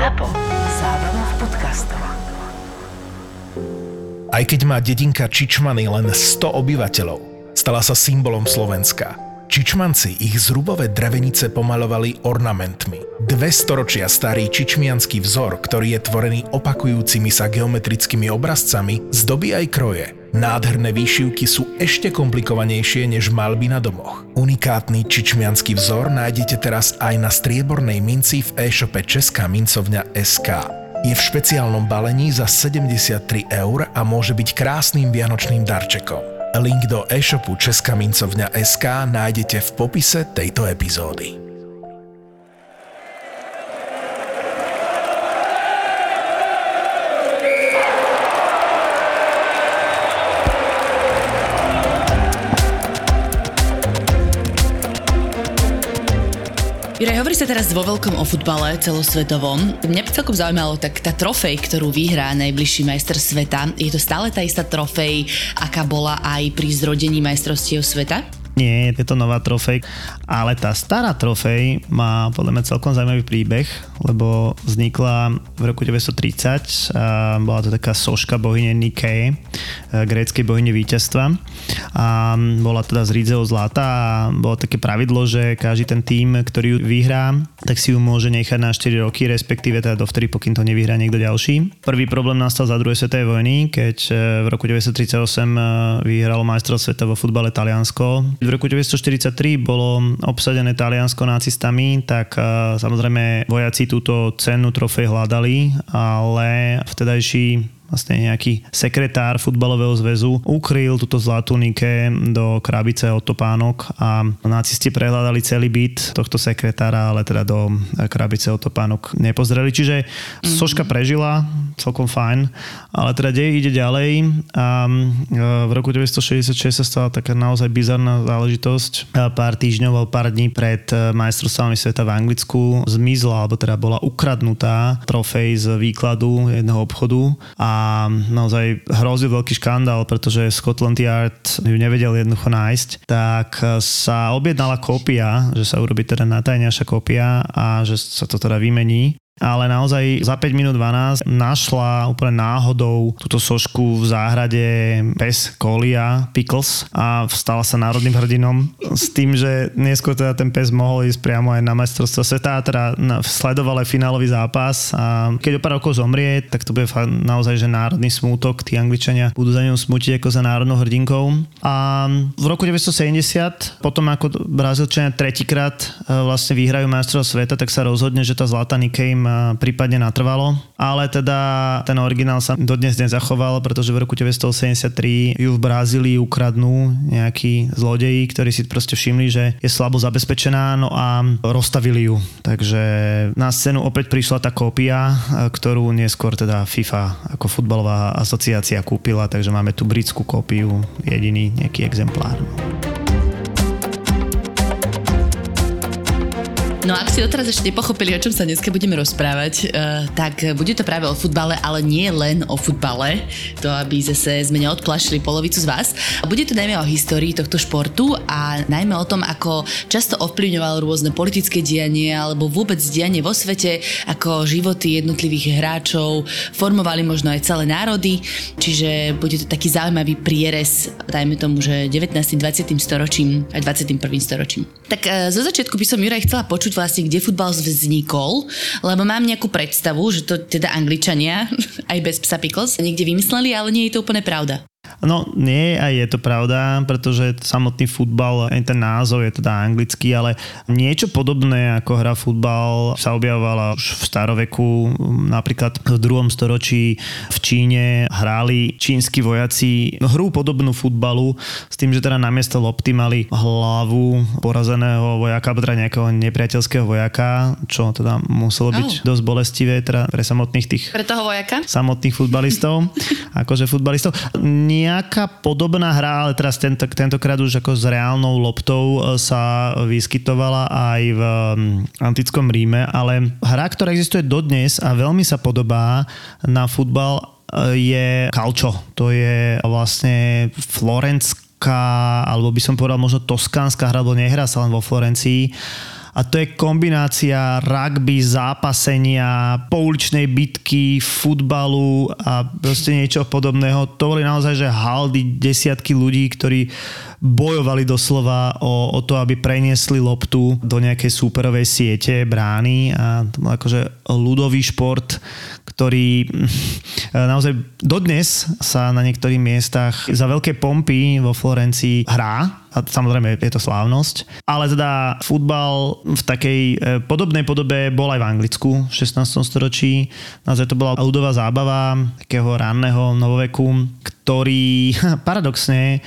ZAPO. Zábrná v podcastov. Aj keď má dedinka Čičmany len 100 obyvateľov, stala sa symbolom Slovenska. Čičmanci ich zrubové drevenice pomalovali ornamentmi. Dve storočia starý čičmianský vzor, ktorý je tvorený opakujúcimi sa geometrickými obrazcami, zdobí aj kroje. Nádherné výšivky sú ešte komplikovanejšie než malby na domoch. Unikátny čičmianský vzor nájdete teraz aj na striebornej minci v e-shope Česká mincovňa SK. Je v špeciálnom balení za 73 eur a môže byť krásnym vianočným darčekom. Link do e-shopu Česká mincovňa SK nájdete v popise tejto epizódy. Juraj, hovorí sa teraz vo veľkom o futbale celosvetovom. Mňa by celkom zaujímalo, tak tá trofej, ktorú vyhrá najbližší majster sveta, je to stále tá istá trofej, aká bola aj pri zrodení majstrovstiev sveta? Nie, je to nová trofej, ale tá stará trofej má podľa mňa celkom zaujímavý príbeh, lebo vznikla v roku 1930 a bola to taká soška bohyne Nike, gréckej bohyne víťazstva a bola teda z rídzeho zlata a bolo také pravidlo, že každý ten tým, ktorý ju vyhrá, tak si ju môže nechať na 4 roky, respektíve teda dovtedy, pokým to nevyhrá niekto ďalší. Prvý problém nastal za druhej svetovej vojny, keď e, v roku 1938 e, vyhralo majstrov sveta vo futbale Taliansko. V roku 1943 bolo obsadené Taliansko nacistami, tak e, samozrejme vojaci túto cenu trofej hľadali, ale vtedajší vlastne nejaký sekretár futbalového zväzu ukryl túto zlatú Nike do krabice od topánok a nacisti prehľadali celý byt tohto sekretára, ale teda do krabice od topánok nepozreli. Čiže mm-hmm. soška prežila, celkom fajn, ale teda dej ide ďalej a v roku 1966 sa stala taká naozaj bizarná záležitosť. Pár týždňov alebo pár dní pred e, majstrovstvami sveta v Anglicku zmizla, alebo teda bola ukradnutá trofej z výkladu jedného obchodu a naozaj hrozil veľký škandál, pretože Scotland Yard ju nevedel jednoducho nájsť, tak sa objednala kópia, že sa urobí teda natajňaša kópia a že sa to teda vymení ale naozaj za 5 minút 12 našla úplne náhodou túto sošku v záhrade pes Kolia Pickles a stala sa národným hrdinom s tým, že neskôr teda ten pes mohol ísť priamo aj na majstrovstvo sveta teda sledoval aj finálový zápas a keď o pár rokov zomrie, tak to bude naozaj že národný smútok, tí Angličania budú za ňou smútiť ako za národnou hrdinkou. A v roku 1970, potom ako Brazílčania tretíkrát e, vlastne vyhrajú majstrovstvo sveta, tak sa rozhodne, že tá zlatá Nike im prípadne natrvalo. Ale teda ten originál sa dodnes nezachoval, pretože v roku 1983 ju v Brazílii ukradnú nejakí zlodeji, ktorí si proste všimli, že je slabo zabezpečená, no a rozstavili ju. Takže na scénu opäť prišla tá kópia, ktorú neskôr teda FIFA ako futbalová asociácia kúpila, takže máme tu britskú kópiu, jediný nejaký exemplár. No ak si doteraz ešte nepochopili, o čom sa dneska budeme rozprávať, uh, tak bude to práve o futbale, ale nie len o futbale, to aby zase sme neodplašili polovicu z vás. Bude to najmä o histórii tohto športu a najmä o tom, ako často ovplyvňoval rôzne politické dianie alebo vôbec dianie vo svete, ako životy jednotlivých hráčov formovali možno aj celé národy, čiže bude to taký zaujímavý prierez, dajme tomu, že 19. 20. storočím a 21. storočím. Tak uh, zo začiatku by som Juraj chcela počuť vlastne, kde futbal vznikol, lebo mám nejakú predstavu, že to teda Angličania, aj bez psa Pickles, niekde vymysleli, ale nie je to úplne pravda. No nie, aj je to pravda, pretože samotný futbal, ten názov je teda anglický, ale niečo podobné ako hra futbal sa objavovala už v staroveku, napríklad v druhom storočí v Číne hráli čínsky vojaci hru podobnú futbalu s tým, že teda namiesto lopty mali hlavu porazeného vojaka, teda nejakého nepriateľského vojaka, čo teda muselo byť oh. dosť bolestivé teda pre samotných tých... Pre toho vojaka? Samotných futbalistov, akože futbalistov. Nie nejaká podobná hra, ale teraz tento, tentokrát už ako s reálnou loptou e, sa vyskytovala aj v antickom Ríme, ale hra, ktorá existuje dodnes a veľmi sa podobá na futbal e, je Calcio. To je vlastne florenská, alebo by som povedal možno toskánska hra, lebo nehrá sa len vo Florencii a to je kombinácia rugby, zápasenia, pouličnej bitky, futbalu a proste niečo podobného. To boli naozaj, že haldy, desiatky ľudí, ktorí bojovali doslova o, o to, aby preniesli loptu do nejakej súperovej siete, brány a to bol akože ľudový šport, ktorý naozaj dodnes sa na niektorých miestach za veľké pompy vo Florencii hrá a samozrejme je to slávnosť. Ale teda futbal v takej e, podobnej podobe bol aj v Anglicku v 16. storočí. Naozaj to bola ľudová zábava takého ranného novoveku, ktorý paradoxne e,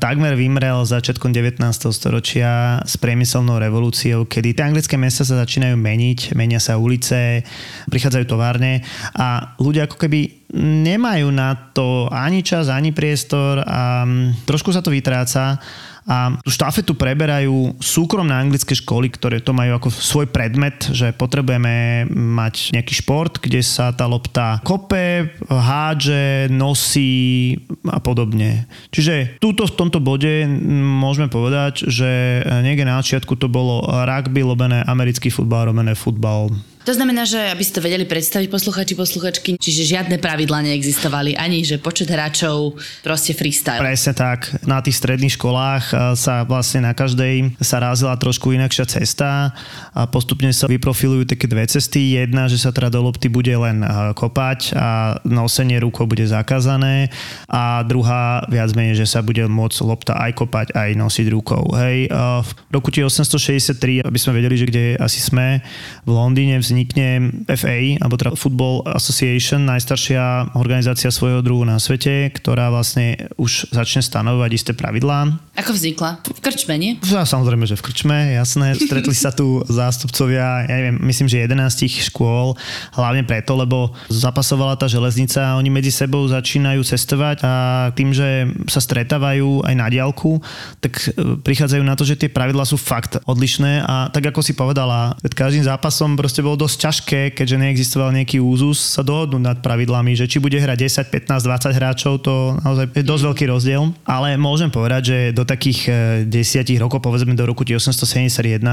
takmer vymrel začiatkom 19. storočia s priemyselnou revolúciou, kedy tie anglické mesta sa začínajú meniť, menia sa ulice, prichádzajú továrne a ľudia ako keby nemajú na to ani čas, ani priestor a trošku sa to vytráca a tú štafetu preberajú súkromné anglické školy, ktoré to majú ako svoj predmet, že potrebujeme mať nejaký šport, kde sa tá lopta kope, hádže, nosí a podobne. Čiže túto v tomto bode môžeme povedať, že niekde na začiatku to bolo rugby, lobené americký futbal, robené futbal to znamená, že aby ste to vedeli predstaviť posluchači, posluchačky, čiže žiadne pravidlá neexistovali, ani že počet hráčov, proste freestyle. Presne tak. Na tých stredných školách eh, sa vlastne na každej sa rázila trošku inakšia cesta a postupne sa vyprofilujú také dve cesty. Jedna, že sa teda do lopty bude len eh, kopať a nosenie rukou bude zakázané a druhá viac menej, že sa bude môcť lopta aj kopať, aj nosiť rukou. Hej, eh, v roku 1863, aby sme vedeli, že kde asi sme, v Londýne vznikla vznikne FA, alebo teda Football Association, najstaršia organizácia svojho druhu na svete, ktorá vlastne už začne stanovať isté pravidlá. Ako vznikla? V krčme, nie? Ja, samozrejme, že v krčme, jasné. Stretli sa tu zástupcovia, ja neviem, myslím, že 11 škôl, hlavne preto, lebo zapasovala tá železnica a oni medzi sebou začínajú cestovať a tým, že sa stretávajú aj na diálku, tak e, prichádzajú na to, že tie pravidlá sú fakt odlišné a tak ako si povedala, pred každým zápasom proste bolo dosť ťažké, keďže neexistoval nejaký úzus, sa dohodnúť nad pravidlami, že či bude hrať 10, 15, 20 hráčov, to naozaj je dosť veľký rozdiel. Ale môžem povedať, že do takých 10 e, rokov, povedzme do roku 1871,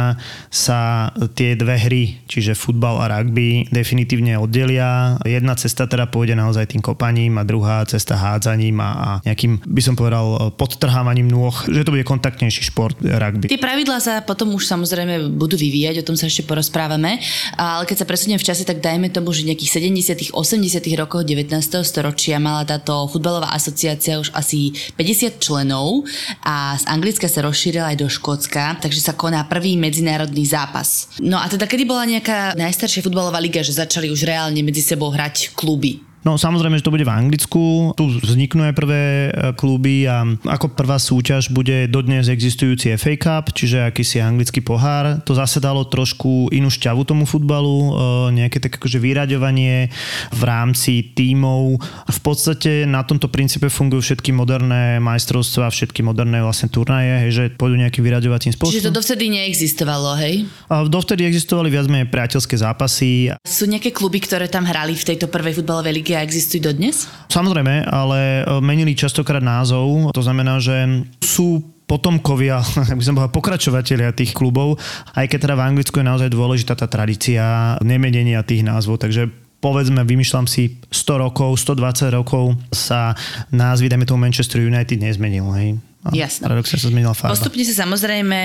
sa tie dve hry, čiže futbal a rugby, definitívne oddelia. Jedna cesta teda pôjde naozaj tým kopaním a druhá cesta hádzaním a, a nejakým, by som povedal, podtrhávaním nôh, že to bude kontaktnejší šport rugby. Tie pravidlá sa potom už samozrejme budú vyvíjať, o tom sa ešte porozprávame, ale ale keď sa presuniem v čase, tak dajme tomu, že nejakých 70 80 rokoch 19. storočia mala táto futbalová asociácia už asi 50 členov a z Anglicka sa rozšírila aj do Škótska, takže sa koná prvý medzinárodný zápas. No a teda kedy bola nejaká najstaršia futbalová liga, že začali už reálne medzi sebou hrať kluby? No samozrejme, že to bude v Anglicku. Tu vzniknú aj prvé e, kluby a ako prvá súťaž bude dodnes existujúci FA Cup, čiže akýsi anglický pohár. To zase dalo trošku inú šťavu tomu futbalu, e, nejaké také akože vyraďovanie v rámci tímov. V podstate na tomto princípe fungujú všetky moderné majstrovstvá, všetky moderné vlastne turnaje, hej, že pôjdu nejakým vyraďovacím spôsobom. Čiže to dovtedy neexistovalo, hej? A dovtedy existovali viac menej priateľské zápasy. Sú nejaké kluby, ktoré tam hrali v tejto prvej futbalovej lige a existujú dodnes? Samozrejme, ale e, menili častokrát názov. To znamená, že sú potomkovia, ak by som povedal, pokračovateľia tých klubov, aj keď teda v Anglicku je naozaj dôležitá tá tradícia nemenenia tých názvov, takže povedzme, vymýšľam si 100 rokov, 120 rokov sa názvy, dajme tomu Manchester United nezmenil, hej. Jasné. Paradoxne sa zmenila farba. Postupne sa samozrejme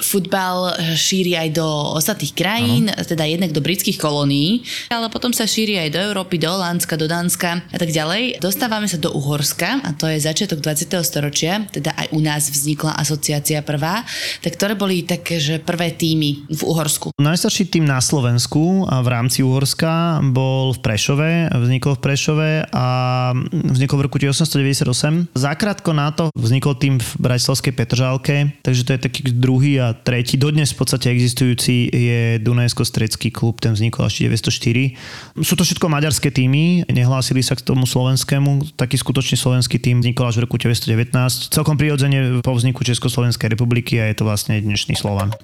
futbal šíri aj do ostatných krajín, ano. teda jednak do britských kolónií, ale potom sa šíri aj do Európy, do Holandska, do Dánska a tak ďalej. Dostávame sa do Uhorska a to je začiatok 20. storočia, teda aj u nás vznikla asociácia prvá, tak ktoré boli také, že prvé týmy v Uhorsku? Najstarší tým na Slovensku a v rámci Uhorska bol v Prešove, vznikol v Prešove a vznikol v roku 1898. Zakrátko na to vznikol tým v Bratislavskej Petržálke, takže to je taký druhý a tretí, dodnes v podstate existujúci je Dunajsko-Strecký klub, ten vznikol až 904. Sú to všetko maďarské týmy, nehlásili sa k tomu slovenskému, taký skutočný slovenský tým vznikol až v roku 1919. Celkom prirodzene po vzniku Československej republiky a je to vlastne dnešný Slovan.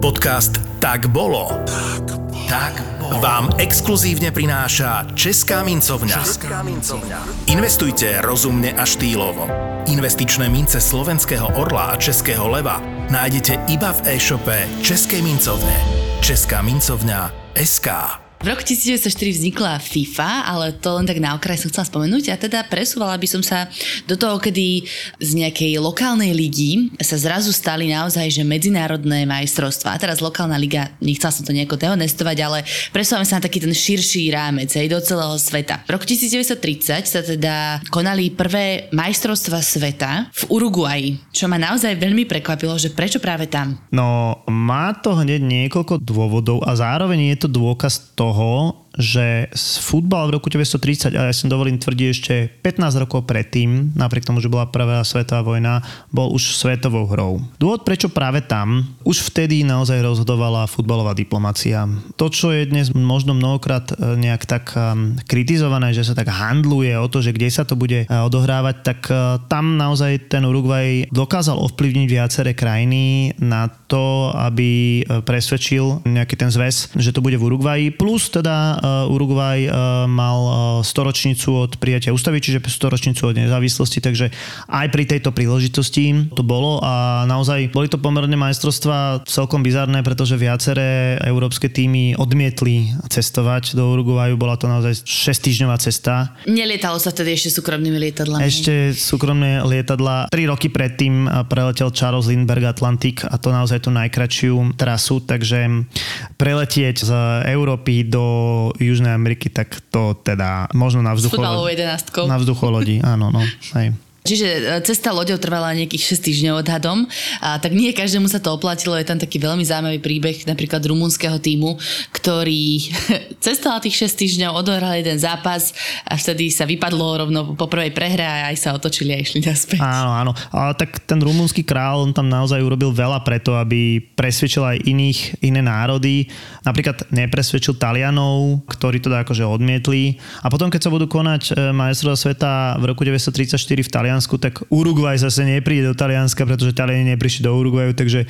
Podcast Tak bolo. Tak tak vám exkluzívne prináša Česká mincovňa. Česká mincovňa. Investujte rozumne a štýlovo. Investičné mince slovenského orla a českého leva nájdete iba v e-shope Českej mincovne. Česká mincovňa SK. V roku 1904 vznikla FIFA, ale to len tak na okraj som chcela spomenúť a teda presúvala by som sa do toho, kedy z nejakej lokálnej ligy sa zrazu stali naozaj, že medzinárodné majstrovstvá. A teraz lokálna liga, nechcela som to nejako dehonestovať, ale presúvame sa na taký ten širší rámec, aj do celého sveta. V roku 1930 sa teda konali prvé majstrovstva sveta v Uruguaji, čo ma naozaj veľmi prekvapilo, že prečo práve tam? No, má to hneď niekoľko dôvodov a zároveň je to dôkaz toho, toho, že futbal v roku 1930, a ja si dovolím tvrdiť ešte 15 rokov predtým, napriek tomu, že bola prvá svetová vojna, bol už svetovou hrou. Dôvod, prečo práve tam, už vtedy naozaj rozhodovala futbalová diplomacia. To, čo je dnes možno mnohokrát e, nejak tak e, kritizované, že sa tak handluje o to, že kde sa to bude e, odohrávať, tak tam naozaj ten Uruguay dokázal ovplyvniť viaceré krajiny na to, aby presvedčil nejaký ten zväz, že to bude v Uruguayi. Plus teda Uruguay uh, mal uh, storočnicu od prijatia ústavy, čiže storočnicu od nezávislosti, takže aj pri tejto príležitosti to bolo a naozaj boli to pomerne majstrovstvá celkom bizarné, pretože viaceré európske týmy odmietli cestovať do Uruguayu, bola to naozaj 6 týždňová cesta. Nelietalo sa vtedy ešte súkromnými lietadlami. Ešte súkromné lietadla. Tri roky predtým preletel Charles Lindbergh Atlantik a to naozaj tú najkračšiu trasu, takže preletieť z Európy do Južnej Ameriky, tak to teda možno na vzducholodi. Na vzducholodi, áno, no. Hej. Čiže e, cesta loďou trvala nejakých 6 týždňov odhadom, a tak nie každému sa to oplatilo. Je tam taký veľmi zaujímavý príbeh napríklad rumunského týmu, ktorý cestoval tých 6 týždňov, odohral jeden zápas a vtedy sa vypadlo rovno po prvej prehre a aj sa otočili a išli naspäť. Áno, áno. A tak ten rumunský král, on tam naozaj urobil veľa preto, aby presvedčil aj iných, iné národy. Napríklad nepresvedčil Talianov, ktorí to akože odmietli. A potom, keď sa budú konať e, majstrovstvá sveta v roku 1934 v Taliansku, Taliansku, tak Uruguay zase nepríde do Talianska, pretože Taliani neprišli do Uruguayu, takže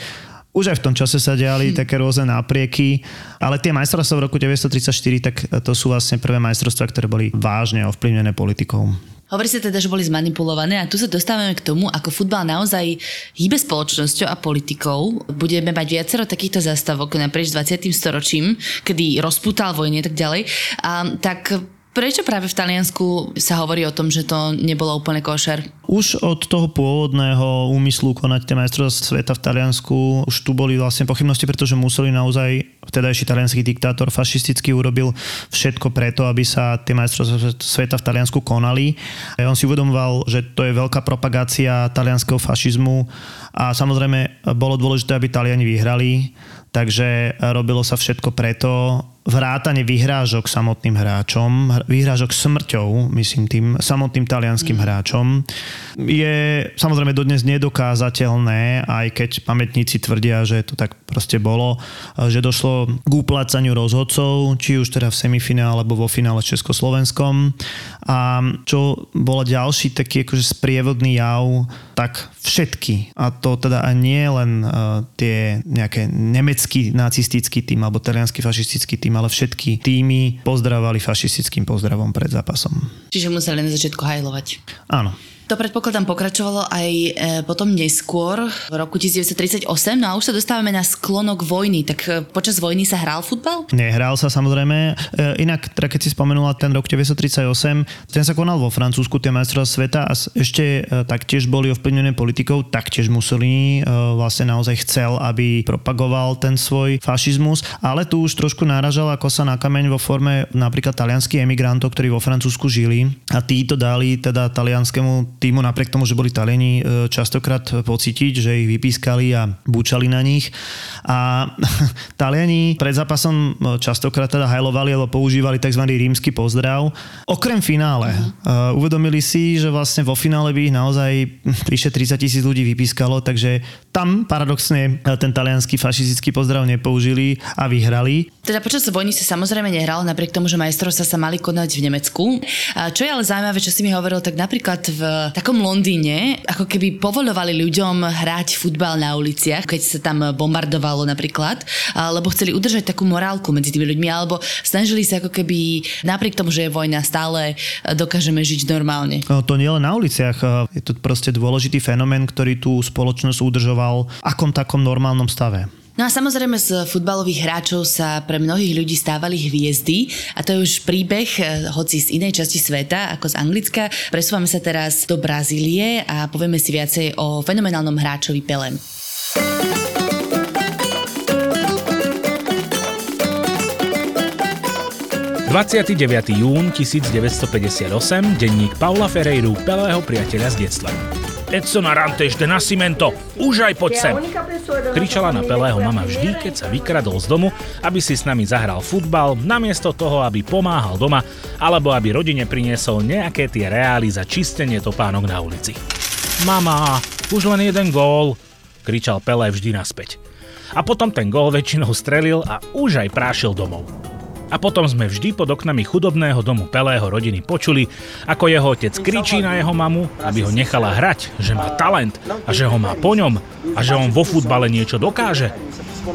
už aj v tom čase sa diali hm. také rôzne náprieky, ale tie majstrovstvá v roku 1934, tak to sú vlastne prvé majstrovstvá, ktoré boli vážne ovplyvnené politikou. Hovorí sa teda, že boli zmanipulované a tu sa dostávame k tomu, ako futbal naozaj hýbe spoločnosťou a politikou. Budeme mať viacero takýchto zastavok naprieč 20. storočím, kedy rozputal vojny a tak ďalej. A, tak Prečo práve v Taliansku sa hovorí o tom, že to nebolo úplne košer? Už od toho pôvodného úmyslu konať tie majstrovstvá sveta v Taliansku už tu boli vlastne pochybnosti, pretože museli naozaj vtedajší talianský diktátor fašisticky urobil všetko preto, aby sa tie majstrovstvá sveta v Taliansku konali. A on si uvedomoval, že to je veľká propagácia talianského fašizmu a samozrejme bolo dôležité, aby Taliani vyhrali, takže robilo sa všetko preto, vrátane vyhrážok samotným hráčom, vyhrážok smrťou, myslím tým, samotným talianským mm. hráčom, je samozrejme dodnes nedokázateľné, aj keď pamätníci tvrdia, že to tak proste bolo, že došlo k uplácaniu rozhodcov, či už teda v semifinále alebo vo finále s Československom. A čo bolo ďalší taký akože sprievodný jav, tak všetky, a to teda aj nie len uh, tie nejaké nemecký nacistický tým alebo talianský fašistický tým, ale všetky týmy pozdravovali fašistickým pozdravom pred zápasom. Čiže museli na začiatku hajlovať. Áno. To predpokladám pokračovalo aj e, potom neskôr, v roku 1938, no a už sa dostávame na sklonok vojny. Tak e, počas vojny sa hral futbal? Nehral sa samozrejme. E, inak, teda keď si spomenula ten rok 1938, ten sa konal vo Francúzsku, tie majstrovstvá sveta a ešte taktiež boli ovplyvnené politikou, taktiež Mussolini vlastne naozaj chcel, aby propagoval ten svoj fašizmus, ale tu už trošku náražala kosa na kameň vo forme napríklad talianských emigrantov, ktorí vo Francúzsku žili a títo dali teda talianskému týmu, napriek tomu, že boli Taliani e, častokrát pocítiť, že ich vypískali a búčali na nich. A Taliani pred zápasom e, častokrát teda hajlovali alebo používali tzv. rímsky pozdrav. Okrem finále. Uh, uvedomili si, že vlastne vo finále by ich naozaj vyše 30 tisíc ľudí vypískalo, takže tam paradoxne ten talianský fašistický pozdrav nepoužili a vyhrali. Teda počas vojny sa samozrejme nehralo, napriek tomu, že majstrovstvá sa mali konať v Nemecku. A čo je ale zaujímavé, čo si mi hovoril, tak napríklad v takom Londýne, ako keby povolovali ľuďom hrať futbal na uliciach, keď sa tam bombardovalo napríklad, lebo chceli udržať takú morálku medzi tými ľuďmi, alebo snažili sa ako keby napriek tomu, že je vojna, stále dokážeme žiť normálne. No, to nie len na uliciach, je to proste dôležitý fenomén, ktorý tú spoločnosť udržoval akom takom normálnom stave. No a samozrejme z futbalových hráčov sa pre mnohých ľudí stávali hviezdy a to je už príbeh, eh, hoci z inej časti sveta, ako z Anglicka. Presúvame sa teraz do Brazílie a povieme si viacej o fenomenálnom hráčovi Pelem. 29. jún 1958, denník Paula Ferreiru, Pelého priateľa z detstva. Edson Arantes de Nascimento, už aj poď sem. Kričala na Pelého mama vždy, keď sa vykradol z domu, aby si s nami zahral futbal, namiesto toho, aby pomáhal doma, alebo aby rodine priniesol nejaké tie reály za čistenie topánok na ulici. Mama, už len jeden gól, kričal Pelé vždy naspäť. A potom ten gól väčšinou strelil a už aj prášil domov. A potom sme vždy pod oknami chudobného domu Pelého rodiny počuli, ako jeho otec kričí na jeho mamu, aby ho nechala hrať, že má talent a že ho má po ňom a že on vo futbale niečo dokáže.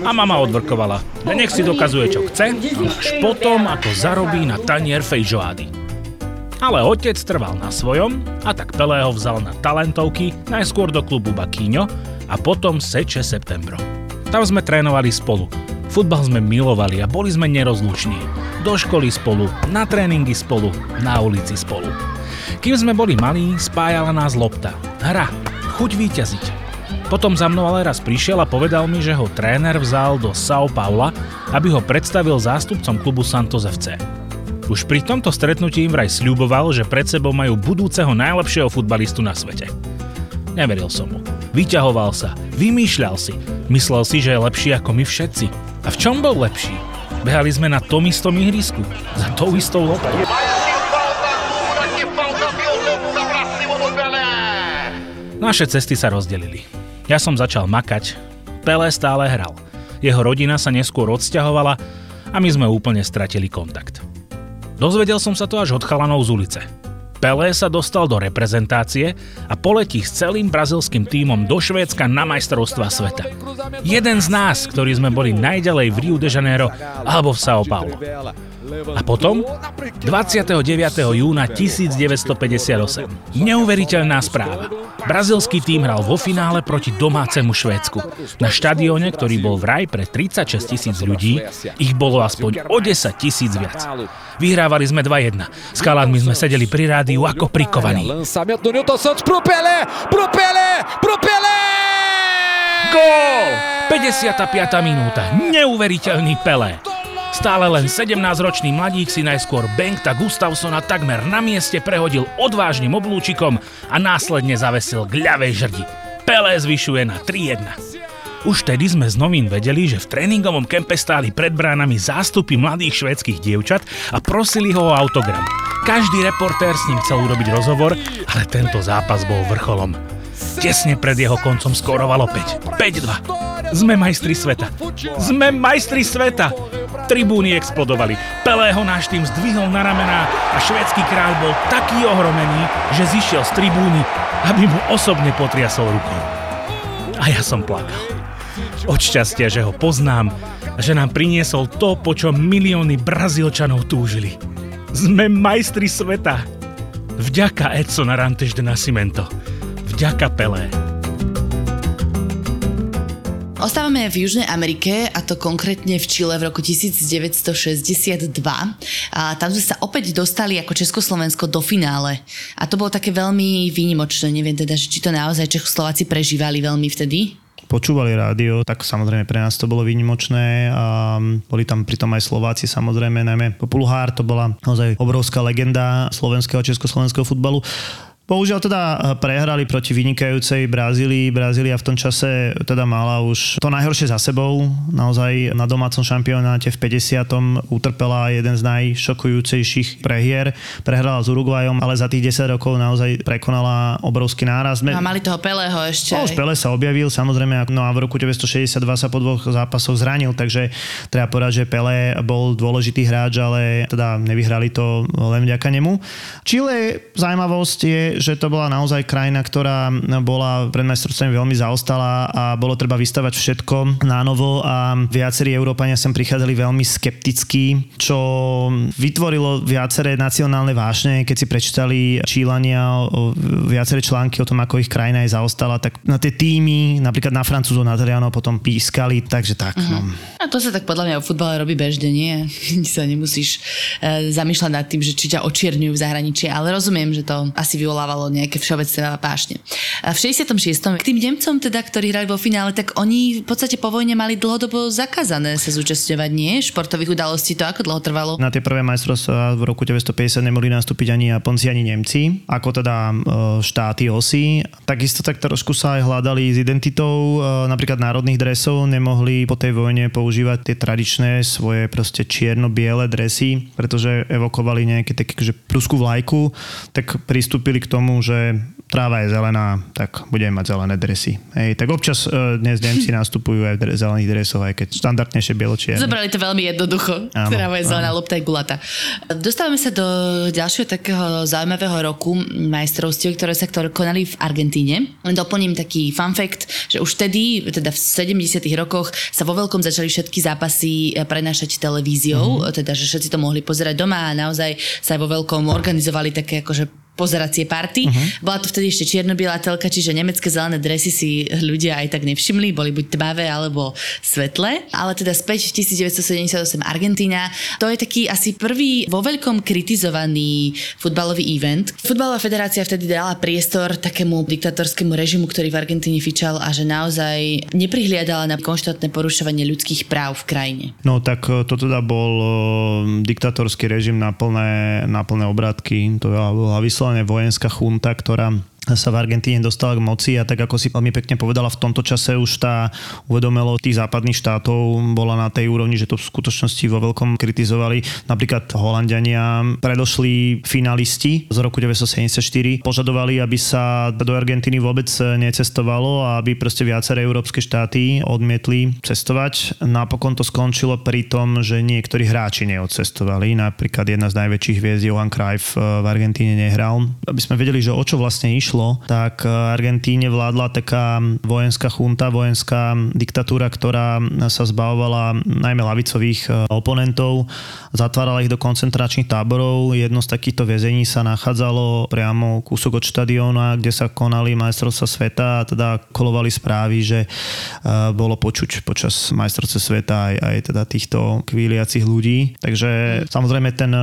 A mama odvrkovala, že nech si dokazuje, čo chce, až potom, ako zarobí na tanier fejžoády. Ale otec trval na svojom a tak Pelého vzal na talentovky najskôr do klubu Bakíňo a potom Seče Septembro. Tam sme trénovali spolu Futbal sme milovali a boli sme nerozluční. Do školy spolu, na tréningy spolu, na ulici spolu. Kým sme boli malí, spájala nás lopta. Hra, chuť výťaziť. Potom za mnou ale raz prišiel a povedal mi, že ho tréner vzal do São Paula, aby ho predstavil zástupcom klubu Santos FC. Už pri tomto stretnutí im vraj sľuboval, že pred sebou majú budúceho najlepšieho futbalistu na svete. Neveril som mu. Vyťahoval sa, vymýšľal si, myslel si, že je lepší ako my všetci. A v čom bol lepší? Behali sme na tom istom ihrisku, za tou istou loptou. Naše cesty sa rozdelili. Ja som začal makať, Pelé stále hral. Jeho rodina sa neskôr odsťahovala a my sme úplne stratili kontakt. Dozvedel som sa to až od chalanov z ulice. Pelé sa dostal do reprezentácie a poletí s celým brazilským tímom do Švédska na majstrovstva sveta. Jeden z nás, ktorí sme boli najďalej v Rio de Janeiro alebo v São Paulo. A potom 29. júna 1958. Neuveriteľná správa. Brazilský tým hral vo finále proti domácemu Švédsku. Na štadióne, ktorý bol vraj pre 36 tisíc ľudí, ich bolo aspoň o 10 tisíc viac. Vyhrávali sme 2-1. S kaladmi sme sedeli pri rádiu ako prikovaní. Lançamento do Newton! Gól! 55. minúta. Neuveriteľný Pelé. Stále len 17-ročný mladík si najskôr Bengta Gustavsona takmer na mieste prehodil odvážnym oblúčikom a následne zavesil k ľavej žrdi. Pelé zvyšuje na 3-1. Už tedy sme z novín vedeli, že v tréningovom kempe stáli pred bránami zástupy mladých švédskych dievčat a prosili ho o autogram. Každý reportér s ním chcel urobiť rozhovor, ale tento zápas bol vrcholom. Tesne pred jeho koncom skorovalo 5. 5-2. Sme majstri sveta. Sme majstri sveta. Tribúny explodovali. Pelého náš tým zdvihol na ramená a švédsky kráľ bol taký ohromený, že zišiel z tribúny, aby mu osobne potriasol rukou. A ja som plakal. Od šťastia, že ho poznám a že nám priniesol to, po čom milióny Brazílčanov túžili. Sme majstri sveta. Vďaka Edson Arantes de Nascimento. Vďaka Pelé. Ostávame v Južnej Amerike a to konkrétne v Čile v roku 1962 a tam sme sa opäť dostali ako Československo do finále. A to bolo také veľmi výnimočné, neviem teda, či to naozaj Čechoslováci prežívali veľmi vtedy. Počúvali rádio, tak samozrejme pre nás to bolo výnimočné. A boli tam pritom aj Slováci samozrejme, najmä Populhár, to bola naozaj obrovská legenda slovenského a československého futbalu Bohužiaľ teda prehrali proti vynikajúcej Brazílii. Brazília v tom čase teda mala už to najhoršie za sebou. Naozaj na domácom šampionáte v 50. utrpela jeden z najšokujúcejších prehier. Prehrala s Uruguayom, ale za tých 10 rokov naozaj prekonala obrovský náraz. A mali toho Pelého ešte. No, už Pele sa objavil, samozrejme, no a v roku 1962 sa po dvoch zápasoch zranil, takže treba povedať, že Pele bol dôležitý hráč, ale teda nevyhrali to len vďaka nemu. Čile zaujímavosť je, že to bola naozaj krajina, ktorá bola pred majstrovstvami veľmi zaostala a bolo treba vystavať všetko na novo a viacerí Európania sem prichádzali veľmi skepticky, čo vytvorilo viaceré nacionálne vášne, keď si prečítali Čílania viaceré články o tom, ako ich krajina je zaostala, tak na tie týmy, napríklad na Francúzov, na Talianov potom pískali, takže tak. Uh-huh. No. A to sa tak podľa mňa o futbale robí bežne, nie? sa nemusíš e, zamýšľať nad tým, že či ťa očierňujú v zahraničí, ale rozumiem, že to asi vyvolávalo nejaké všeobecné pášne. A v 66. k tým Nemcom teda, ktorí hrali vo finále, tak oni v podstate po vojne mali dlhodobo zakázané sa zúčastňovať, nie? Športových udalostí to ako dlho trvalo? Na tie prvé majstrovstvá v roku 1950 nemohli nastúpiť ani Japonci, ani Nemci, ako teda e, štáty osy. Takisto tak trošku sa aj hľadali s identitou e, napríklad národných dresov, nemohli po tej vojne používať tie tradičné svoje proste čierno-biele dresy, pretože evokovali nejaké také, že pruskú vlajku, tak pristúpili k tomu, že tráva je zelená, tak budeme mať zelené dresy. Hej, tak občas uh, dnes Nemci nastupujú aj v dre- zelených dresoch, aj keď štandardnejšie bieločierne. Zobrali to veľmi jednoducho. Áno, tráva je zelená, lopta je gulata. Dostávame sa do ďalšieho takého zaujímavého roku majstrovstiev, ktoré sa konali v Argentíne. Doplním taký fun fact, že už vtedy, teda v 70 rokoch, sa vo veľkom začali všetky zápasy eh, prenášať televíziou, mm-hmm. teda že všetci to mohli pozerať doma a naozaj sa vo veľkom organizovali také akože pozeracie party. Uh-huh. Bola to vtedy ešte čierno telka, čiže nemecké zelené dresy si ľudia aj tak nevšimli, boli buď tmavé alebo svetlé. Ale teda späť v 1978 Argentína. To je taký asi prvý vo veľkom kritizovaný futbalový event. Futbalová federácia vtedy dala priestor takému diktatorskému režimu, ktorý v Argentíne fičal a že naozaj neprihliadala na konštantné porušovanie ľudských práv v krajine. No tak e, to teda bol uh, diktatorský režim na plné, na plné obratky. To bola vyslovene vojenská chunta, ktorá sa v Argentíne dostala k moci a tak ako si veľmi pekne povedala, v tomto čase už tá uvedomelo tých západných štátov bola na tej úrovni, že to v skutočnosti vo veľkom kritizovali. Napríklad Holandiania, predošli finalisti z roku 1974, požadovali, aby sa do Argentíny vôbec necestovalo a aby proste viaceré európske štáty odmietli cestovať. Napokon to skončilo pri tom, že niektorí hráči neodcestovali. Napríklad jedna z najväčších hviezd Johan Cruyff v Argentíne nehral. Aby sme vedeli, že o čo vlastne išlo, išlo, tak eh, Argentíne vládla taká vojenská chunta, vojenská diktatúra, ktorá sa zbavovala najmä lavicových eh, oponentov, zatvárala ich do koncentračných táborov. Jedno z takýchto väzení sa nachádzalo priamo kúsok od štadióna, kde sa konali majstrovstva sveta a teda kolovali správy, že eh, bolo počuť počas majstrovstva sveta aj, aj teda týchto kvíliacich ľudí. Takže samozrejme ten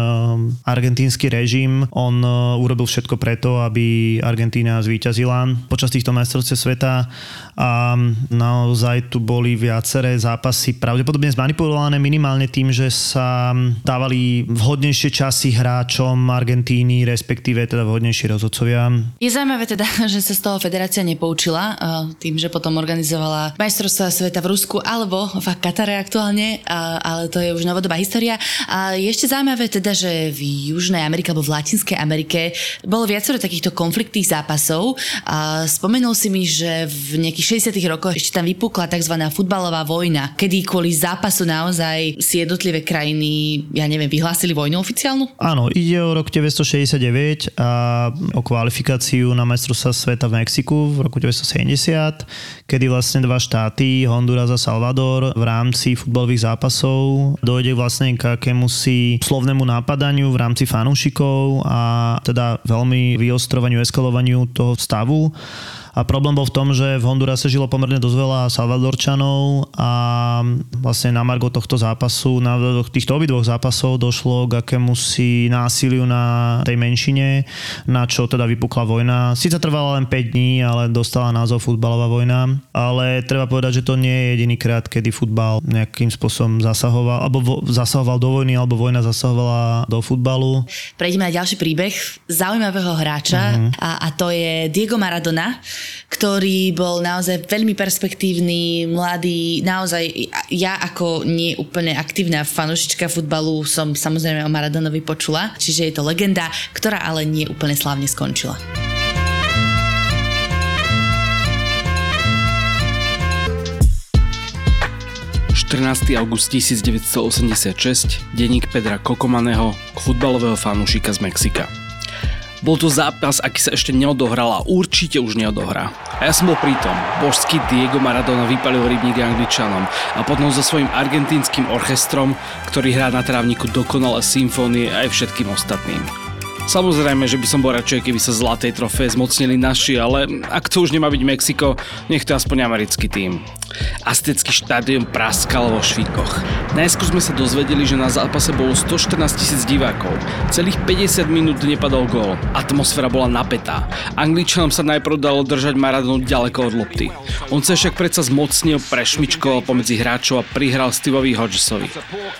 argentínsky režim, on urobil všetko preto, aby Argentína Argentína zvíťazila počas týchto majstrovstiev sveta a naozaj tu boli viaceré zápasy pravdepodobne zmanipulované minimálne tým, že sa dávali vhodnejšie časy hráčom Argentíny, respektíve teda vhodnejší rozhodcovia. Je zaujímavé teda, že sa z toho federácia nepoučila tým, že potom organizovala majstrovstvá sveta v Rusku alebo v Katare aktuálne, ale to je už novodobá história. A je ešte zaujímavé teda, že v Južnej Amerike alebo v Latinskej Amerike bolo viacero takýchto konfliktných zápasov zápasov. Spomenul si mi, že v nejakých 60 rokoch ešte tam vypukla tzv. futbalová vojna, kedy kvôli zápasu naozaj si jednotlivé krajiny, ja neviem, vyhlásili vojnu oficiálnu? Áno, ide o rok 1969 a o kvalifikáciu na majstrovstvá sveta v Mexiku v roku 1970, kedy vlastne dva štáty, Honduras a Salvador, v rámci futbalových zápasov dojde vlastne k akému si slovnému nápadaniu v rámci fanúšikov a teda veľmi vyostrovaniu, eskalovaniu toho stavu A problém bol v tom, že v Hondurase žilo pomerne dosť veľa Salvadorčanov a vlastne na margo tohto zápasu, na týchto obidvoch zápasov došlo k akému si násiliu na tej menšine, na čo teda vypukla vojna. Sice trvala len 5 dní, ale dostala názov futbalová vojna, ale treba povedať, že to nie je jediný krát, kedy futbal nejakým spôsobom zasahoval, alebo vo, zasahoval do vojny, alebo vojna zasahovala do futbalu. Prejdeme na ďalší príbeh zaujímavého hráča uh-huh. a, a to je Diego Maradona, ktorý bol naozaj veľmi perspektívny, mladý, naozaj ja ako nie úplne aktívna fanušička futbalu som samozrejme o Maradonovi počula, čiže je to legenda, ktorá ale nie úplne slávne skončila. 14. august 1986, denník Pedra Kokomaného, futbalového fanúšika z Mexika. Bol to zápas, aký sa ešte neodohral a určite už neodohrá. A ja som bol pritom. Božský Diego Maradona vypalil rybník Angličanom a potom so svojím argentínskym orchestrom, ktorý hrá na trávniku dokonalé symfónie aj všetkým ostatným. Samozrejme, že by som bol radšej, keby sa zlatej trofé zmocnili naši, ale ak to už nemá byť Mexiko, nech to aspoň americký tým. Aztecký štádion praskal vo švíkoch. Najskôr sme sa dozvedeli, že na zápase bolo 114 tisíc divákov. Celých 50 minút nepadol gól. Atmosféra bola napätá. Angličanom sa najprv dalo držať Maradonu ďaleko od lopty. On sa však predsa zmocnil, prešmičkoval pomedzi hráčov a prihral Steveovi Hodgesovi.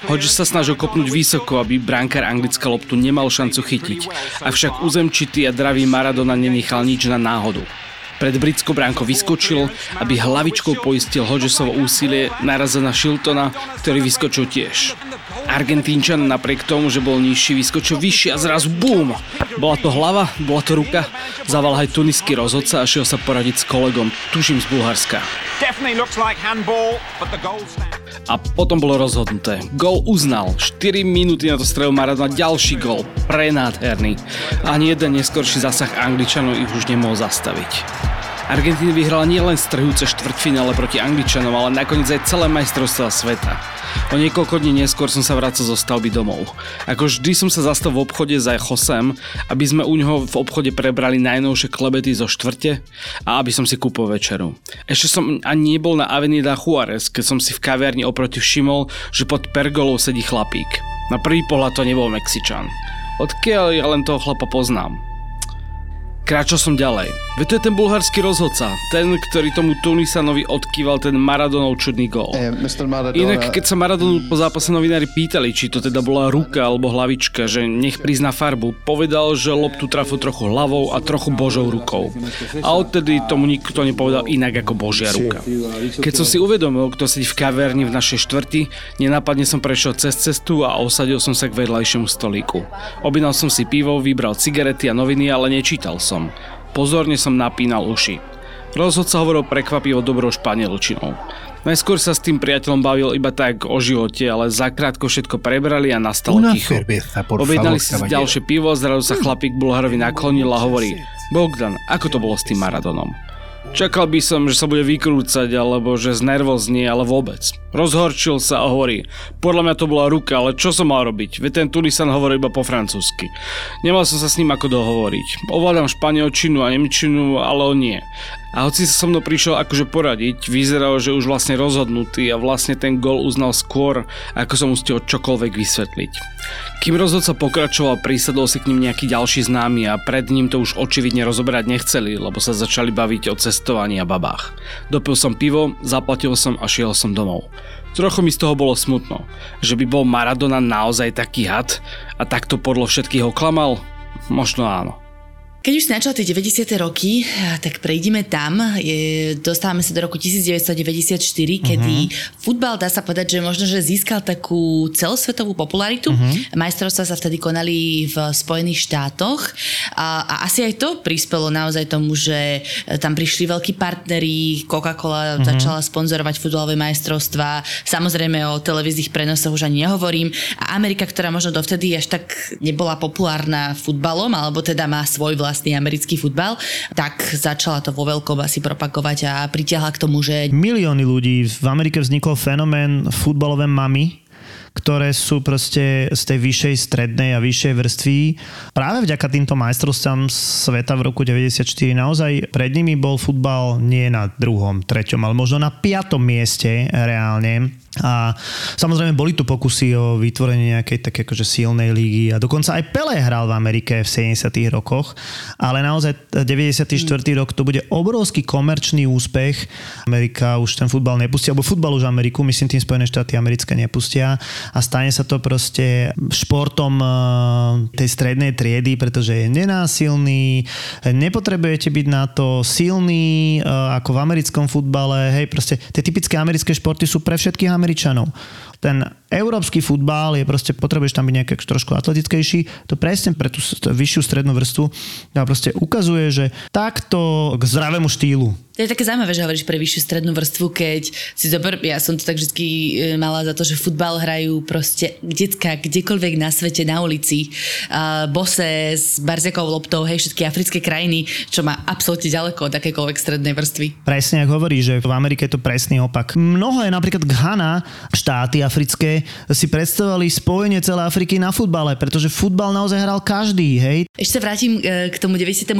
Hodges sa snažil kopnúť vysoko, aby brankár anglická loptu nemal šancu chytiť avšak uzemčitý a dravý Maradona nenechal nič na náhodu. Pred britskou bránkou vyskočil, aby hlavičkou poistil Hodgesovo úsilie narazil na Shiltona, ktorý vyskočil tiež. Argentínčan napriek tomu, že bol nižší, vyskočil vyššie a zrazu BUM! Bola to hlava, bola to ruka, zaval aj tuniský rozhodca a šiel sa poradiť s kolegom, tuším z Bulharska. A potom bolo rozhodnuté. Gol uznal. 4 minúty na to strelil Maradona ďalší gol. Prenádherný. Ani jeden neskorší zasah Angličanov ich už nemohol zastaviť. Argentína vyhrala nielen strhujúce štvrťfinále proti Angličanom, ale nakoniec aj celé majstrovstvá sveta. O niekoľko dní neskôr som sa vrátil zo stavby domov. Ako vždy som sa zastal v obchode za Josem, aby sme u neho v obchode prebrali najnovšie klebety zo štvrte a aby som si kúpil večeru. Ešte som ani nebol na Avenida Juárez, keď som si v kaviarni oproti všimol, že pod pergolou sedí chlapík. Na prvý pohľad to nebol Mexičan. Odkiaľ ja len toho chlapa poznám? Kráčal som ďalej. Veď to je ten bulharský rozhodca, ten, ktorý tomu Tunisanovi odkýval ten Maradonov čudný gól. Inak keď sa Maradonu po zápase novinári pýtali, či to teda bola ruka alebo hlavička, že nech prizná farbu, povedal, že loptu trafil trochu hlavou a trochu božou rukou. A odtedy tomu nikto nepovedal inak ako božia ruka. Keď som si uvedomil, kto sedí v kaverni v našej štvrti, nenápadne som prešiel cez cestu a osadil som sa k vedľajšiemu stolíku. Objednal som si pivo, vybral cigarety a noviny, ale nečítal som som. Pozorne som napínal uši. Rozhodca hovoril prekvapivo dobrou španielčinou. Najskôr sa s tým priateľom bavil iba tak o živote, ale zakrátko všetko prebrali a nastalo ticho. Objednali si ďalšie pivo, zrazu sa chlapík Bulharovi naklonil a hovorí Bogdan, ako to bolo s tým Maradonom? Čakal by som, že sa bude vykrúcať alebo že znervoznie, ale vôbec. Rozhorčil sa a hovorí, podľa mňa to bola ruka, ale čo som mal robiť? Veď ten Tunisan hovorí iba po francúzsky. Nemal som sa s ním ako dohovoriť. Ovládam španielčinu a nemčinu, ale on nie. A hoci sa so mnou prišiel akože poradiť, vyzeral, že už vlastne rozhodnutý a vlastne ten gol uznal skôr, ako som musel čokoľvek vysvetliť. Kým rozhodca pokračoval, prísadol si k ním nejaký ďalší známy a pred ním to už očividne rozoberať nechceli, lebo sa začali baviť o cestovaní a babách. Dopil som pivo, zaplatil som a šiel som domov. Trochu mi z toho bolo smutno, že by bol Maradona naozaj taký had a takto podľa všetkých oklamal? Možno áno. Keď už si načal tie 90. roky, tak prejdime tam. Je, dostávame sa do roku 1994, kedy uh-huh. futbal, dá sa povedať, že možno, že získal takú celosvetovú popularitu. Uh-huh. Majstrovstvá sa vtedy konali v Spojených štátoch a, a asi aj to prispelo naozaj tomu, že tam prišli veľkí partneri, Coca-Cola uh-huh. začala sponzorovať futbalové majstrovstvá, samozrejme o televíznych prenosoch už ani nehovorím. A Amerika, ktorá možno dovtedy až tak nebola populárna futbalom, alebo teda má svoj vlastný vlastný americký futbal, tak začala to vo veľkom asi propagovať a pritiahla k tomu, že... Milióny ľudí. V Amerike vznikol fenomén futbalové mamy, ktoré sú proste z tej vyššej strednej a vyššej vrstvy. Práve vďaka týmto majstrovstvám sveta v roku 94 naozaj pred nimi bol futbal nie na druhom, treťom, ale možno na piatom mieste reálne a samozrejme boli tu pokusy o vytvorenie nejakej také akože silnej lígy a dokonca aj Pele hral v Amerike v 70 rokoch, ale naozaj 94. rok to bude obrovský komerčný úspech. Amerika už ten futbal nepustí, alebo futbal už Ameriku, myslím tým Spojené štáty americké nepustia a stane sa to proste športom eh, tej strednej triedy, pretože je nenásilný, nepotrebujete byť na to silný eh, ako v americkom futbale, hej, proste tie typické americké športy sú pre všetkých Američanov. Ten európsky futbal je proste, potrebuješ tam byť nejaký trošku atletickejší, to presne pre tú vyššiu strednú vrstvu a proste ukazuje, že takto k zdravému štýlu to je také zaujímavé, že hovoríš pre vyššiu strednú vrstvu, keď si zober, ja som to tak vždy e, mala za to, že futbal hrajú proste decka kdekoľvek na svete, na ulici, uh, bose s barziakou loptou, hej, všetky africké krajiny, čo má absolútne ďaleko od akékoľvek strednej vrstvy. Presne, ako hovorí, že v Amerike je to presný opak. Mnoho je napríklad Ghana, štáty africké, si predstavovali spojenie celé Afriky na futbale, pretože futbal naozaj hral každý, hej. Ešte vrátim e, k tomu 94.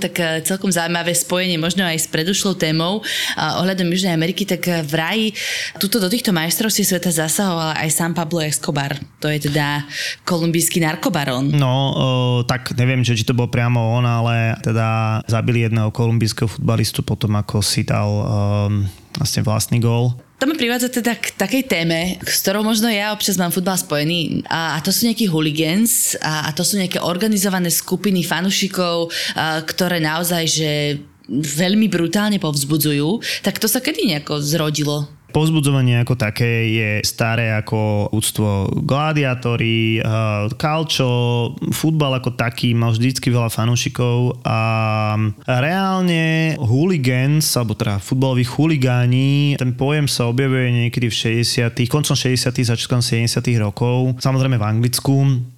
tak e, celkom zaujímavé spojenie, možno aj s predošlou témou ohľadom Južnej Ameriky, tak vraj tuto do týchto majstrovství sveta zasahoval aj sám Pablo Escobar. To je teda kolumbijský narkobaron. No, o, tak neviem, či to bol priamo on, ale teda zabili jedného kolumbijského futbalistu potom, ako si dal um, vlastne vlastný gól. To mi privádza teda k takej téme, s ktorou možno ja občas mám futbal spojený a, a to sú nejakí hooligans a, a to sú nejaké organizované skupiny fanušikov, ktoré naozaj, že veľmi brutálne povzbudzujú, tak to sa kedy nejako zrodilo? Povzbudzovanie ako také je staré ako úctvo gladiátory, kalčo, eh, futbal ako taký mal vždycky veľa fanúšikov a reálne hooligans, alebo teda futbaloví chuligáni, ten pojem sa objavuje niekedy v 60 koncom 60 začiatkom 70 rokov, samozrejme v Anglicku,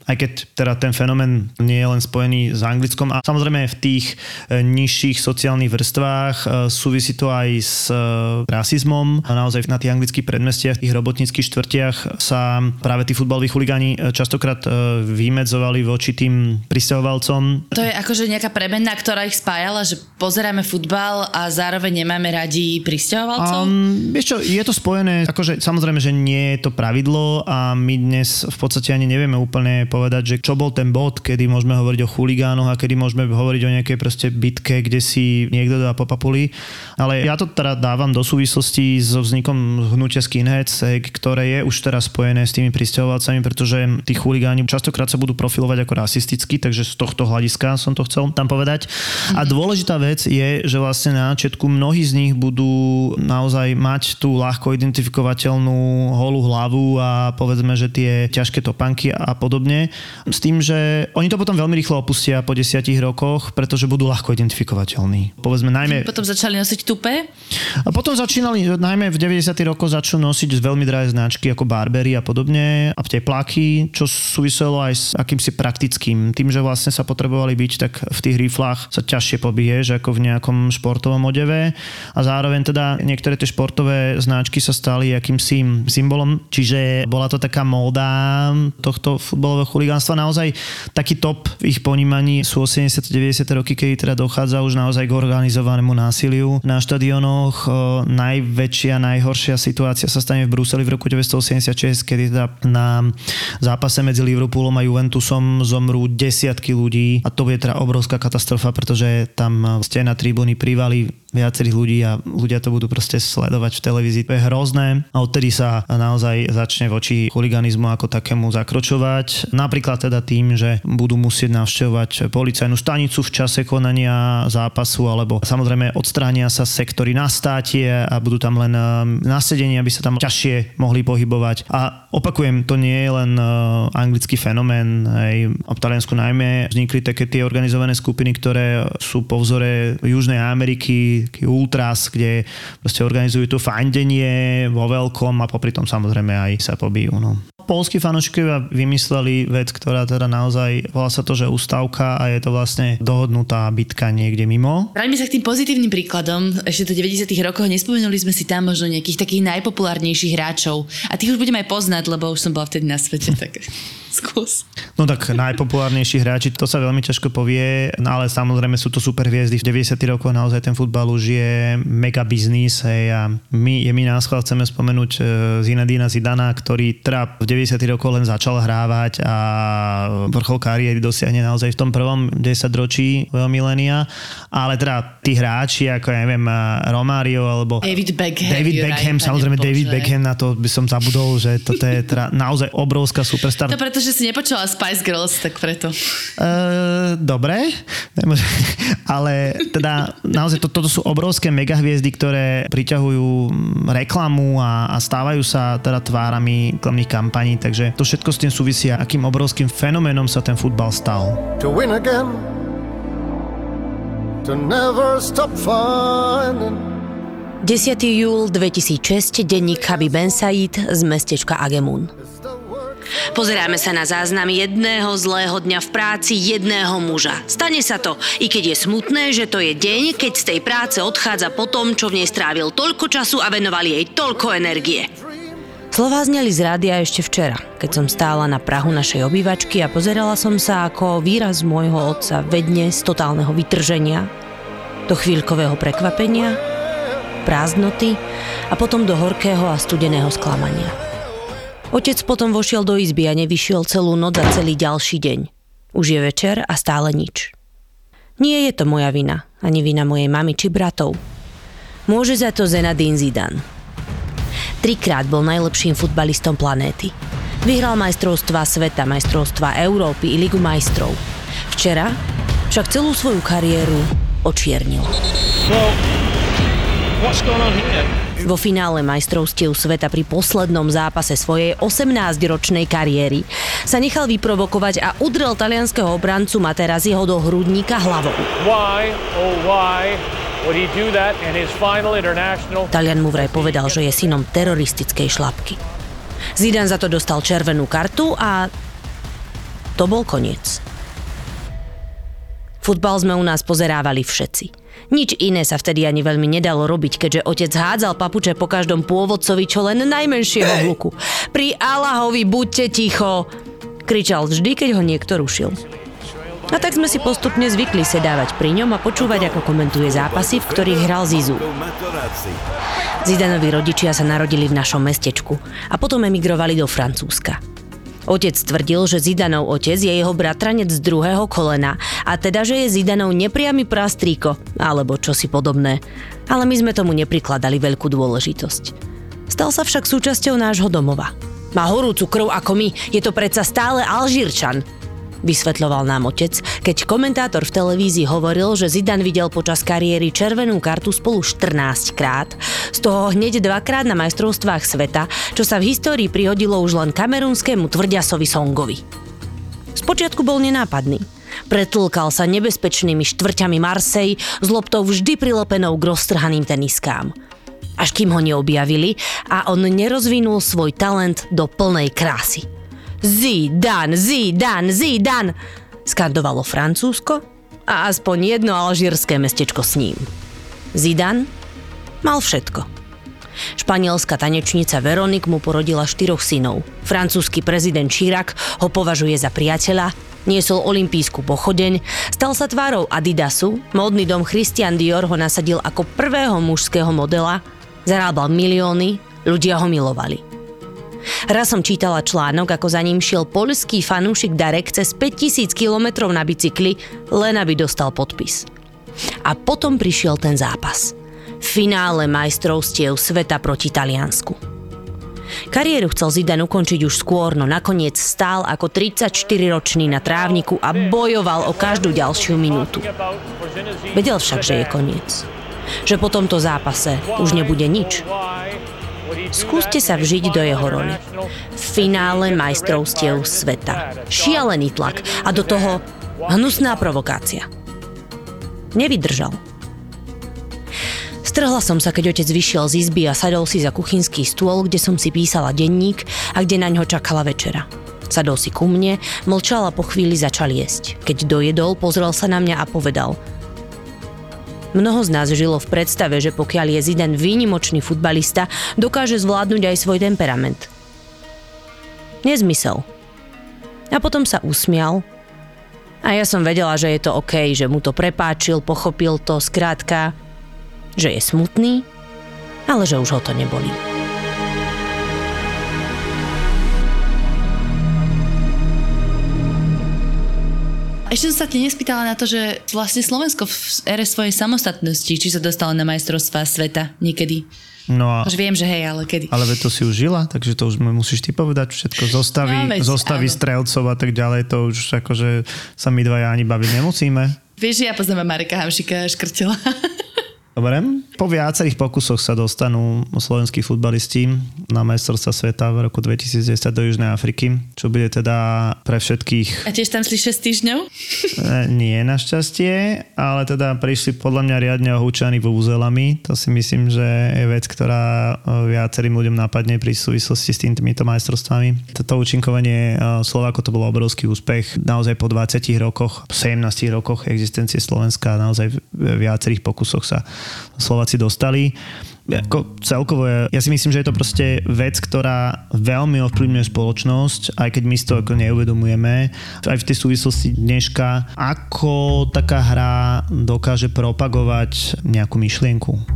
aj keď teda ten fenomén nie je len spojený s Anglickom a samozrejme v tých e, nižších sociálnych vrstvách e, súvisí to aj s e, rasizmom. Naozaj na tých anglických predmestiach, tých robotníckých štvrtiach sa práve tí futbaloví chuligáni častokrát vymedzovali voči tým pristahovalcom. To je akože nejaká premenná, ktorá ich spájala, že pozeráme futbal a zároveň nemáme radi pristahovalcov? Um, vieš čo, je to spojené, akože samozrejme, že nie je to pravidlo a my dnes v podstate ani nevieme úplne povedať, že čo bol ten bod, kedy môžeme hovoriť o chuligánoch a kedy môžeme hovoriť o nejakej proste bitke, kde si niekto dá popapuli. Ale ja to teda dávam do súvislosti so vznikom hnutia skinheads, ktoré je už teraz spojené s tými pristahovalcami, pretože tí chuligáni častokrát sa budú profilovať ako rasisticky, takže z tohto hľadiska som to chcel tam povedať. A mhm. dôležitá vec je, že vlastne na začiatku mnohí z nich budú naozaj mať tú ľahko identifikovateľnú holú hlavu a povedzme, že tie ťažké topanky a podobne s tým, že oni to potom veľmi rýchlo opustia po desiatich rokoch, pretože budú ľahko identifikovateľní. Povedzme najmä... Potom začali nosiť tupe? A potom začínali, najmä v 90. rokoch začnú nosiť veľmi drahé značky ako Barbery a podobne a tepláky, čo súviselo aj s akýmsi praktickým. Tým, že vlastne sa potrebovali byť, tak v tých riflách sa ťažšie pobiješ ako v nejakom športovom odeve a zároveň teda niektoré tie športové značky sa stali akýmsi symbolom, čiže bola to taká móda tohto futbalového chuligánstva. Naozaj taký top v ich ponímaní sú 80-90 roky, kedy teda dochádza už naozaj k organizovanému násiliu na štadionoch. Najväčšia, najhoršia situácia sa stane v Bruseli v roku 1986, kedy teda na zápase medzi Liverpoolom a Juventusom zomrú desiatky ľudí a to je teda obrovská katastrofa, pretože tam ste na tribúny privali viacerých ľudí a ľudia to budú proste sledovať v televízii. To je hrozné a odtedy sa naozaj začne voči huliganizmu ako takému zakročovať. Napríklad teda tým, že budú musieť navštevovať policajnú stanicu v čase konania zápasu alebo samozrejme odstránia sa sektory na státie a budú tam len um, nasedení, aby sa tam ťažšie mohli pohybovať. A opakujem, to nie je len uh, anglický fenomén. Aj v Taliansku najmä vznikli také tie organizované skupiny, ktoré sú po vzore Južnej Ameriky, ultras, kde proste organizujú to fandenie vo veľkom a popri tom samozrejme aj sa pobijú. No polskí fanúšikovia vymysleli vec, ktorá teda naozaj, volá sa to, že ústavka a je to vlastne dohodnutá bitka niekde mimo. Vráťme sa k tým pozitívnym príkladom. Ešte do 90 rokoch nespomenuli sme si tam možno nejakých takých najpopulárnejších hráčov. A tých už budeme aj poznať, lebo už som bola vtedy na svete, tak skús. No tak najpopulárnejší hráči, to sa veľmi ťažko povie, no ale samozrejme sú to super hviezdy. V 90. rokoch naozaj ten futbal už je mega biznis hej, a my, je my nás chceme spomenúť e, Zinedina Zidana, ktorý teda v 90. rokoch len začal hrávať a vrchol kariéry dosiahne naozaj v tom prvom 10 ročí milénia, ale teda tí hráči ako ja neviem Romario alebo David Beckham. David Beckham, samozrejme Bože. David Beckham, na to by som zabudol, že toto je teda naozaj obrovská superstar. To preto, že si nepočula Spice Girls, tak preto. Uh, dobre, ale teda naozaj to, toto sú obrovské megahviezdy, ktoré priťahujú mm, reklamu a, a stávajú sa teda tvárami reklamných kampaní, takže to všetko s tým súvisia, akým obrovským fenoménom sa ten futbal stal. to win again, to never stop finding. 10. júl 2006, denník Chabi Ben Said z mestečka Agemun. Pozeráme sa na záznam jedného zlého dňa v práci jedného muža. Stane sa to, i keď je smutné, že to je deň, keď z tej práce odchádza po tom, čo v nej strávil toľko času a venoval jej toľko energie. Slová zneli z rádia ešte včera, keď som stála na prahu našej obývačky a pozerala som sa ako výraz môjho otca vedne z totálneho vytrženia, do chvíľkového prekvapenia, prázdnoty a potom do horkého a studeného sklamania. Otec potom vošiel do izby a nevyšiel celú noc a celý ďalší deň. Už je večer a stále nič. Nie je to moja vina, ani vina mojej mamy či bratov. Môže za to Zenadín Zidane. Trikrát bol najlepším futbalistom planéty. Vyhral majstrovstvá sveta, majstrovstvá Európy i Ligu majstrov. Včera však celú svoju kariéru očiernil. Vo finále majstrovstiev sveta pri poslednom zápase svojej 18-ročnej kariéry sa nechal vyprovokovať a udrel talianského obrancu Materaziho do hrudníka hlavou. Why, oh why, international? Talian mu vraj povedal, že je synom teroristickej šlapky. Zidane za to dostal červenú kartu a to bol koniec. Futbal sme u nás pozerávali všetci. Nič iné sa vtedy ani veľmi nedalo robiť, keďže otec hádzal papuče po každom pôvodcovi čo len najmenšieho hluku. Pri Allahovi buďte ticho! Kričal vždy, keď ho niekto rušil. A tak sme si postupne zvykli sedávať pri ňom a počúvať, ako komentuje zápasy, v ktorých hral Zizu. Zidanovi rodičia sa narodili v našom mestečku a potom emigrovali do Francúzska. Otec tvrdil, že Zidanov otec je jeho bratranec z druhého kolena a teda, že je Zidanov nepriamy prastríko, alebo čosi podobné. Ale my sme tomu neprikladali veľkú dôležitosť. Stal sa však súčasťou nášho domova. Má horúcu krv ako my, je to predsa stále Alžírčan, vysvetľoval nám otec, keď komentátor v televízii hovoril, že Zidane videl počas kariéry červenú kartu spolu 14 krát, z toho hneď dvakrát na majstrovstvách sveta, čo sa v histórii prihodilo už len kamerunskému tvrďasovi Songovi. Spočiatku bol nenápadný. Pretlkal sa nebezpečnými štvrťami Marsej s loptou vždy prilepenou k roztrhaným teniskám. Až kým ho neobjavili a on nerozvinul svoj talent do plnej krásy. Zidane, Zidane, Zidane, skandovalo Francúzsko a aspoň jedno alžírske mestečko s ním. Zidane mal všetko. Španielská tanečnica Veronik mu porodila štyroch synov. Francúzsky prezident Chirac ho považuje za priateľa, niesol olimpijskú pochodeň, stal sa tvárou Adidasu, módny dom Christian Dior ho nasadil ako prvého mužského modela, zarábal milióny, ľudia ho milovali. Raz som čítala článok, ako za ním šiel poľský fanúšik Darek cez 5000 km na bicykli, len aby dostal podpis. A potom prišiel ten zápas. Finále majstrovstiev sveta proti Taliansku. Kariéru chcel Zidane ukončiť už skôr, no nakoniec stál ako 34-ročný na trávniku a bojoval o každú ďalšiu minútu. Vedel však, že je koniec. Že po tomto zápase už nebude nič. Skúste sa vžiť do jeho roli. V finále majstrovstiev sveta. Šialený tlak a do toho hnusná provokácia. Nevydržal. Strhla som sa, keď otec vyšiel z izby a sadol si za kuchynský stôl, kde som si písala denník a kde na ňo čakala večera. Sadol si ku mne, mlčal po chvíli začal jesť. Keď dojedol, pozrel sa na mňa a povedal – Mnoho z nás žilo v predstave, že pokiaľ je Zidane výnimočný futbalista, dokáže zvládnuť aj svoj temperament. Nezmysel. A potom sa usmial. A ja som vedela, že je to OK, že mu to prepáčil, pochopil to, skrátka, že je smutný, ale že už ho to nebolí. Ešte som sa ti nespýtala na to, že vlastne Slovensko v ére svojej samostatnosti, či sa dostalo na majstrovstvá sveta niekedy. No a, Už viem, že hej, ale kedy. ale to si už žila, takže to už musíš ty povedať všetko. Zostavy, No, veď zostavy áno. strelcov a tak ďalej, to už akože sa my dvaja ani baviť nemusíme. Vieš, ja poznám Mareka Hamšika a Škrtela. Dobre. Po viacerých pokusoch sa dostanú slovenskí futbalisti na majstrovstva sveta v roku 2010 do Južnej Afriky, čo bude teda pre všetkých A tiež tam šli 6 týždňov? E, nie našťastie, ale teda prišli podľa mňa riadne ohúčaní vúzelami. To si myslím, že je vec, ktorá e, viacerým ľuďom napadne pri súvislosti s týmito majstrovstvami. Toto účinkovanie e, Slováko to bol obrovský úspech. Naozaj po 20 rokoch, 17 rokoch existencie Slovenska naozaj v viacerých pokusoch sa Slováci dostali. Ako celkovo, ja, ja si myslím, že je to proste vec, ktorá veľmi ovplyvňuje spoločnosť, aj keď my si to ako neuvedomujeme. Aj v tej súvislosti dneška, ako taká hra dokáže propagovať nejakú myšlienku.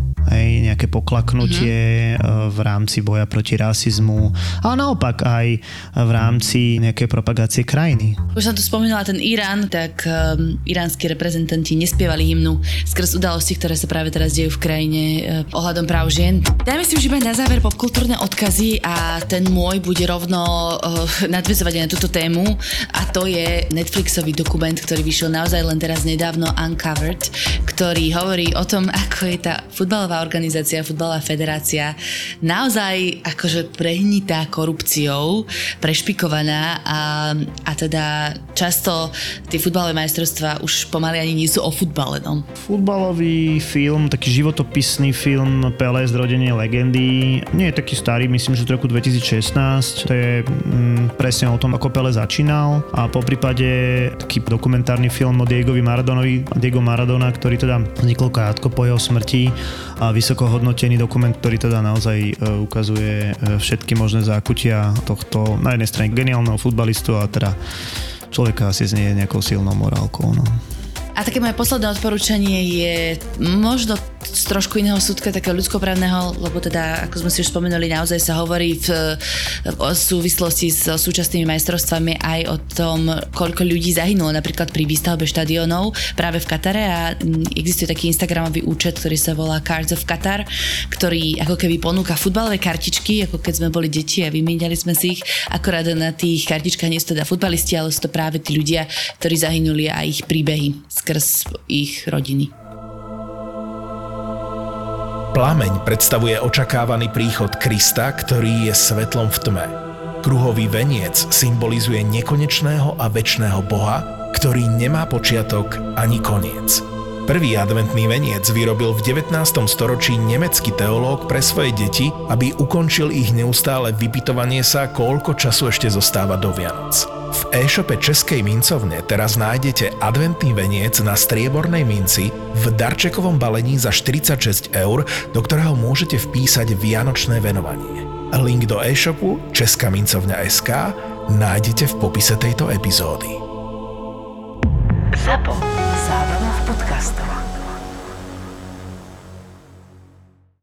Nejaké poklaknutie mm-hmm. v rámci boja proti rasizmu, ale naopak aj v rámci nejakej propagácie krajiny. Už som tu spomínala ten Irán, tak um, iránsky reprezentanti nespievali hymnu skrz udalosti, ktoré sa práve teraz dejú v krajine uh, ohľadom práv žien. Dajme si už iba na záver popkultúrne odkazy a ten môj bude rovno uh, nadvezovať aj na túto tému a to je Netflixový dokument, ktorý vyšiel naozaj len teraz nedávno Uncovered, ktorý hovorí o tom, ako je tá futbalová organizácia, futbalová federácia naozaj akože prehnitá korupciou, prešpikovaná a, a teda často tie futbalové majstrovstvá už pomaly ani nie sú o futbale. No. Futbalový film, taký životopisný film Pelé zrodenie legendy. Nie je taký starý, myslím, že z roku 2016. To je mm, presne o tom, ako Pelé začínal a po prípade taký dokumentárny film o Diegovi Maradonovi, Diego Maradona, ktorý teda vznikol krátko po jeho smrti a vysoko hodnotený dokument, ktorý teda naozaj e, ukazuje e, všetky možné zákutia tohto na jednej strane geniálneho futbalistu a teda človeka asi znie nejakou silnou morálkou. No. A také moje posledné odporúčanie je možno z trošku iného súdka, takého ľudskoprávneho, lebo teda, ako sme si už spomenuli, naozaj sa hovorí v, v súvislosti s súčasnými majstrovstvami aj o tom, koľko ľudí zahynulo napríklad pri výstavbe štadionov práve v Katare. A existuje taký Instagramový účet, ktorý sa volá Cards of Qatar, ktorý ako keby ponúka futbalové kartičky, ako keď sme boli deti a vymieniali sme si ich, akorát na tých kartičkách nie sú teda futbalisti, ale sú to práve tí ľudia, ktorí zahynuli a ich príbehy skrz ich rodiny. Plameň predstavuje očakávaný príchod Krista, ktorý je svetlom v tme. Kruhový veniec symbolizuje nekonečného a väčšného Boha, ktorý nemá počiatok ani koniec. Prvý adventný veniec vyrobil v 19. storočí nemecký teológ pre svoje deti, aby ukončil ich neustále vypytovanie sa, koľko času ešte zostáva do Vianoc. V e-shope Českej mincovne teraz nájdete adventný veniec na striebornej minci v darčekovom balení za 46 eur, do ktorého môžete vpísať vianočné venovanie. Link do e-shopu Česká mincovňa SK nájdete v popise tejto epizódy. ZAPO. Podcastovách.